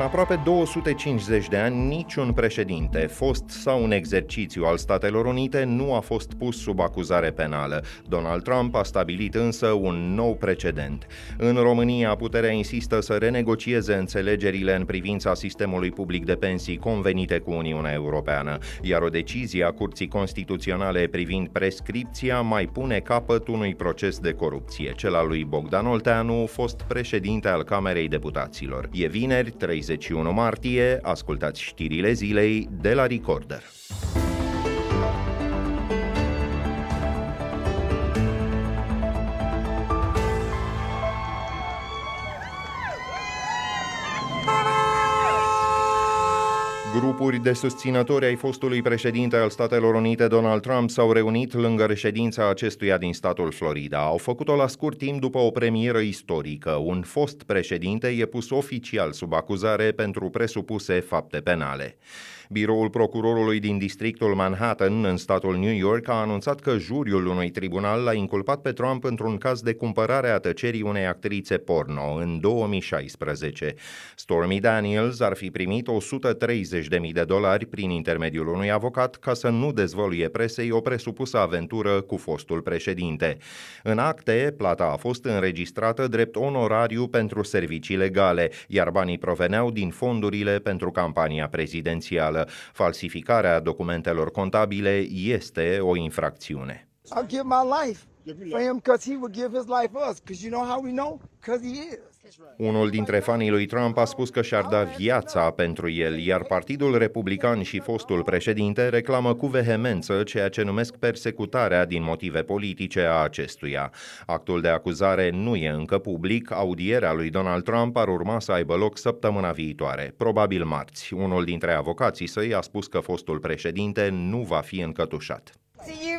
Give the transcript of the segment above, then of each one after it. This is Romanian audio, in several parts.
În aproape 250 de ani, niciun președinte, fost sau în exercițiu al Statelor Unite, nu a fost pus sub acuzare penală. Donald Trump a stabilit însă un nou precedent. În România, puterea insistă să renegocieze înțelegerile în privința sistemului public de pensii convenite cu Uniunea Europeană, iar o decizie a Curții Constituționale privind prescripția mai pune capăt unui proces de corupție, cel al lui Bogdan Olteanu, fost președinte al Camerei Deputaților. E vineri, 3 31 martie, ascultați știrile zilei de la Recorder. Grupuri de susținători ai fostului președinte al Statelor Unite Donald Trump s-au reunit lângă reședința acestuia din statul Florida. Au făcut-o la scurt timp după o premieră istorică. Un fost președinte e pus oficial sub acuzare pentru presupuse fapte penale. Biroul procurorului din districtul Manhattan, în statul New York, a anunțat că juriul unui tribunal l-a inculpat pe Trump într-un caz de cumpărare a tăcerii unei actrițe porno în 2016. Stormy Daniels ar fi primit 130.000 de dolari prin intermediul unui avocat ca să nu dezvăluie presei o presupusă aventură cu fostul președinte. În acte, plata a fost înregistrată drept onorariu pentru servicii legale, iar banii proveneau din fondurile pentru campania prezidențială fiscală. Falsificarea documentelor contabile este o infracțiune. I'll give my life for him because he would give his life for us. Because you know how we know? Because he is. Unul dintre fanii lui Trump a spus că și-ar da viața pentru el, iar Partidul Republican și fostul președinte reclamă cu vehemență ceea ce numesc persecutarea din motive politice a acestuia. Actul de acuzare nu e încă public, audierea lui Donald Trump ar urma să aibă loc săptămâna viitoare, probabil marți. Unul dintre avocații săi a spus că fostul președinte nu va fi încătușat.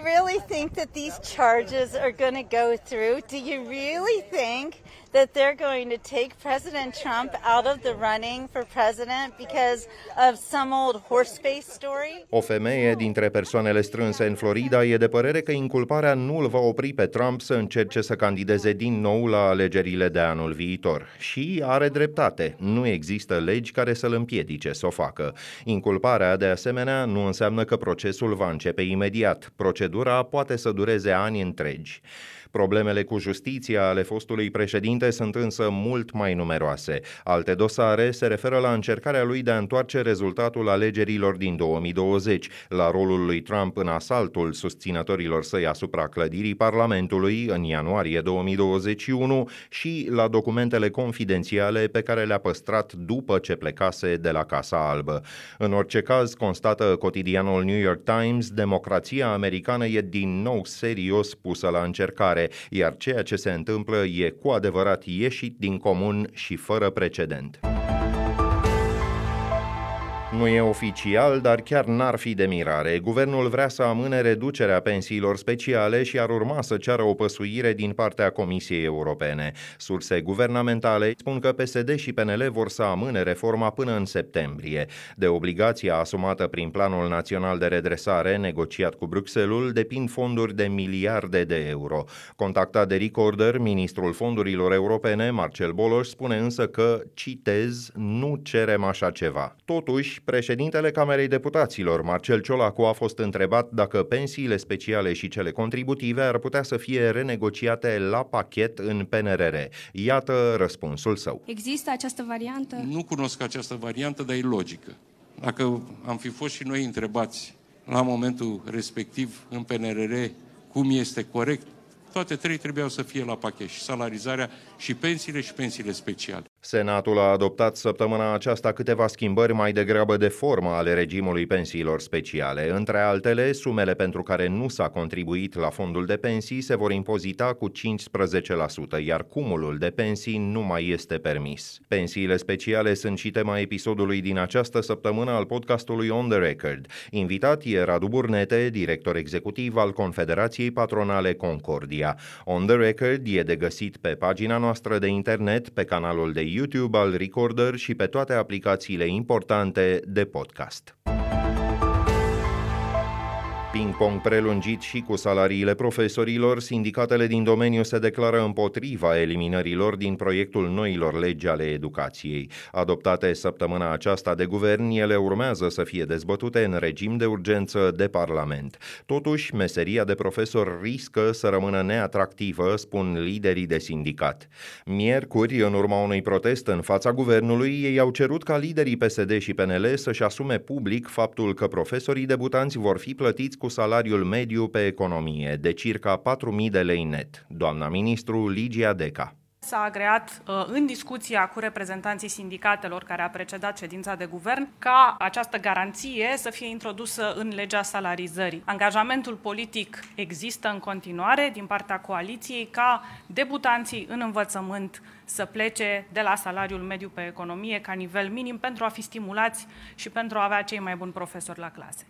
Do you really think that these charges are going to go through? Do you really think that they're going to take President Trump out of the running for president because of some old horse face story? O femeie dintre persoanele strânse în Florida e de părere că inculparea nu îl va opri pe Trump să încerce să candideze din nou la alegerile de anul viitor. Și are dreptate. Nu există legi care să-l împiedice să o facă. Inculparea, de asemenea, nu înseamnă că procesul va începe imediat. Procedura poate să dureze ani întregi. Problemele cu justiția ale fostului președinte sunt însă mult mai numeroase. Alte dosare se referă la încercarea lui de a întoarce rezultatul alegerilor din 2020, la rolul lui Trump în asaltul susținătorilor săi asupra clădirii Parlamentului în ianuarie 2021 și la documentele confidențiale pe care le-a păstrat după ce plecase de la Casa Albă. În orice caz, constată cotidianul New York Times, democrația americană e din nou serios pusă la încercare mare, iar ceea ce se întâmplă e cu adevărat ieșit din comun și fără precedent. Nu e oficial, dar chiar n-ar fi de mirare. Guvernul vrea să amâne reducerea pensiilor speciale și ar urma să ceară o păsuire din partea Comisiei Europene. Surse guvernamentale spun că PSD și PNL vor să amâne reforma până în septembrie. De obligația asumată prin Planul Național de Redresare, negociat cu Bruxelles, depind fonduri de miliarde de euro. Contactat de Recorder, ministrul fondurilor europene, Marcel Boloș, spune însă că, citez, nu cerem așa ceva. Totuși, președintele Camerei Deputaților, Marcel Ciolacu, a fost întrebat dacă pensiile speciale și cele contributive ar putea să fie renegociate la pachet în PNRR. Iată răspunsul său. Există această variantă? Nu cunosc această variantă, dar e logică. Dacă am fi fost și noi întrebați la momentul respectiv în PNRR cum este corect, toate trei trebuiau să fie la pachet, și salarizarea, și pensiile, și pensiile speciale. Senatul a adoptat săptămâna aceasta câteva schimbări mai degrabă de formă ale regimului pensiilor speciale. Între altele, sumele pentru care nu s-a contribuit la fondul de pensii se vor impozita cu 15%, iar cumulul de pensii nu mai este permis. Pensiile speciale sunt și tema episodului din această săptămână al podcastului On The Record. Invitat e Radu Burnete, director executiv al Confederației Patronale Concordia. On The Record e de găsit pe pagina noastră de internet, pe canalul de YouTube al Recorder și pe toate aplicațiile importante de podcast. Ping-pong prelungit și cu salariile profesorilor, sindicatele din domeniu se declară împotriva eliminărilor din proiectul noilor legi ale educației. Adoptate săptămâna aceasta de guvern, ele urmează să fie dezbătute în regim de urgență de Parlament. Totuși, meseria de profesor riscă să rămână neatractivă, spun liderii de sindicat. Miercuri, în urma unui protest în fața guvernului, ei au cerut ca liderii PSD și PNL să-și asume public faptul că profesorii debutanți vor fi plătiți cu salariul mediu pe economie de circa 4.000 de lei net. Doamna ministru Ligia Deca. S-a agreat uh, în discuția cu reprezentanții sindicatelor care a precedat ședința de guvern ca această garanție să fie introdusă în legea salarizării. Angajamentul politic există în continuare din partea coaliției ca debutanții în învățământ să plece de la salariul mediu pe economie ca nivel minim pentru a fi stimulați și pentru a avea cei mai buni profesori la clase.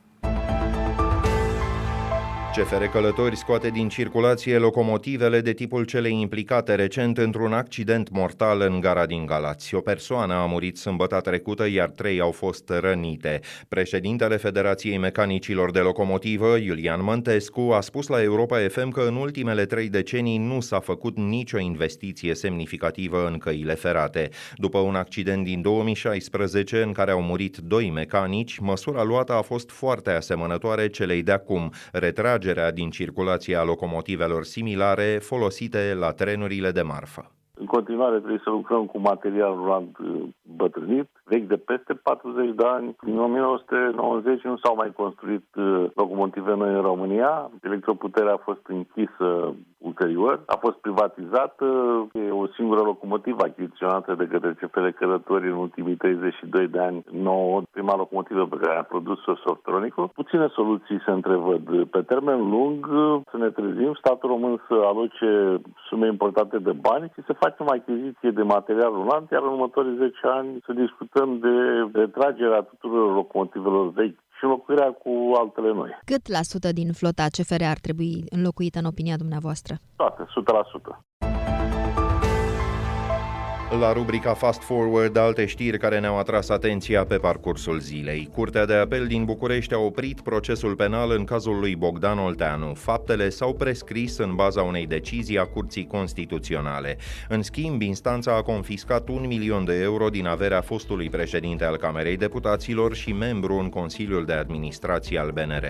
CFR Călători scoate din circulație locomotivele de tipul cele implicate recent într-un accident mortal în gara din Galați. O persoană a murit sâmbătă trecută, iar trei au fost rănite. Președintele Federației Mecanicilor de Locomotivă, Iulian Măntescu, a spus la Europa FM că în ultimele trei decenii nu s-a făcut nicio investiție semnificativă în căile ferate. După un accident din 2016 în care au murit doi mecanici, măsura luată a fost foarte asemănătoare celei de acum, retrage retragerea din circulație a locomotivelor similare folosite la trenurile de marfă. În continuare trebuie să lucrăm cu material rulant uh, bătrânit, vechi de peste 40 de ani. Din 1990 nu s-au mai construit uh, locomotive noi în România. Electroputerea a fost închisă ulterior. A fost privatizată, e o singură locomotivă achiziționată de către CFR Călători în ultimii 32 de ani, nouă, prima locomotivă pe care a produs-o Softronicu. Puține soluții se întrevăd. Pe termen lung să ne trezim, statul român să aloce sume importante de bani și să facem achiziție de material rulant, iar în următorii 10 ani să discutăm de retragerea tuturor locomotivelor vechi și înlocuirea cu altele noi. Cât la sută din flota CFR ar trebui înlocuită în opinia dumneavoastră? Toate, 100%. La rubrica Fast Forward, alte știri care ne-au atras atenția pe parcursul zilei. Curtea de apel din București a oprit procesul penal în cazul lui Bogdan Olteanu. Faptele s-au prescris în baza unei decizii a Curții Constituționale. În schimb, instanța a confiscat un milion de euro din averea fostului președinte al Camerei Deputaților și membru în Consiliul de Administrație al BNR.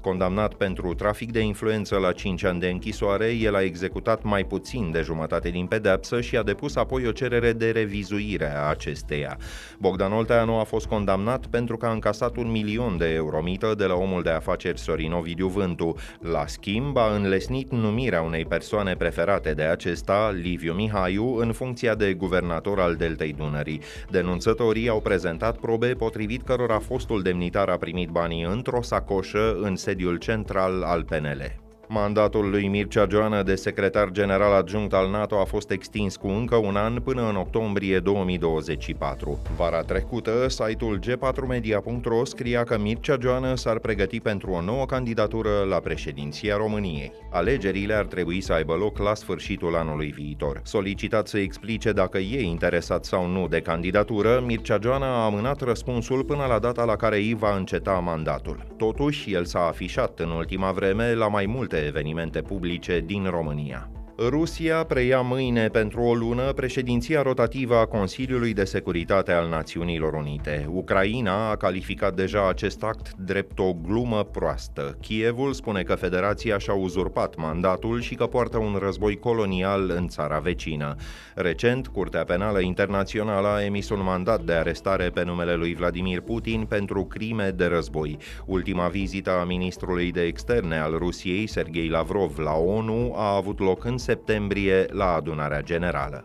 Condamnat pentru trafic de influență la 5 ani de închisoare, el a executat mai puțin de jumătate din pedepsă și a depus apoi o cerere cerere de revizuire a acesteia. Bogdan Olteanu a fost condamnat pentru că a încasat un milion de euro mită de la omul de afaceri Sorin Ovidiu Vântu. La schimb, a înlesnit numirea unei persoane preferate de acesta, Liviu Mihaiu, în funcția de guvernator al Deltei Dunării. Denunțătorii au prezentat probe potrivit cărora fostul demnitar a primit banii într-o sacoșă în sediul central al PNL. Mandatul lui Mircea Joană de secretar general adjunct al NATO a fost extins cu încă un an până în octombrie 2024. Vara trecută, site-ul g4media.ro scria că Mircea Joană s-ar pregăti pentru o nouă candidatură la președinția României. Alegerile ar trebui să aibă loc la sfârșitul anului viitor. Solicitat să explice dacă e interesat sau nu de candidatură, Mircea Joană a amânat răspunsul până la data la care îi va înceta mandatul. Totuși, el s-a afișat în ultima vreme la mai multe multe evenimente publice din România. Rusia preia mâine pentru o lună președinția rotativă a Consiliului de Securitate al Națiunilor Unite. Ucraina a calificat deja acest act drept o glumă proastă. Kievul spune că federația și-a uzurpat mandatul și că poartă un război colonial în țara vecină. Recent, Curtea Penală Internațională a emis un mandat de arestare pe numele lui Vladimir Putin pentru crime de război. Ultima vizită a ministrului de externe al Rusiei, Sergei Lavrov, la ONU a avut loc în septembrie la adunarea generală.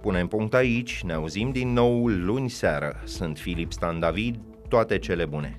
Punem punct aici, ne auzim din nou luni seară. Sunt Filip Stan David, toate cele bune!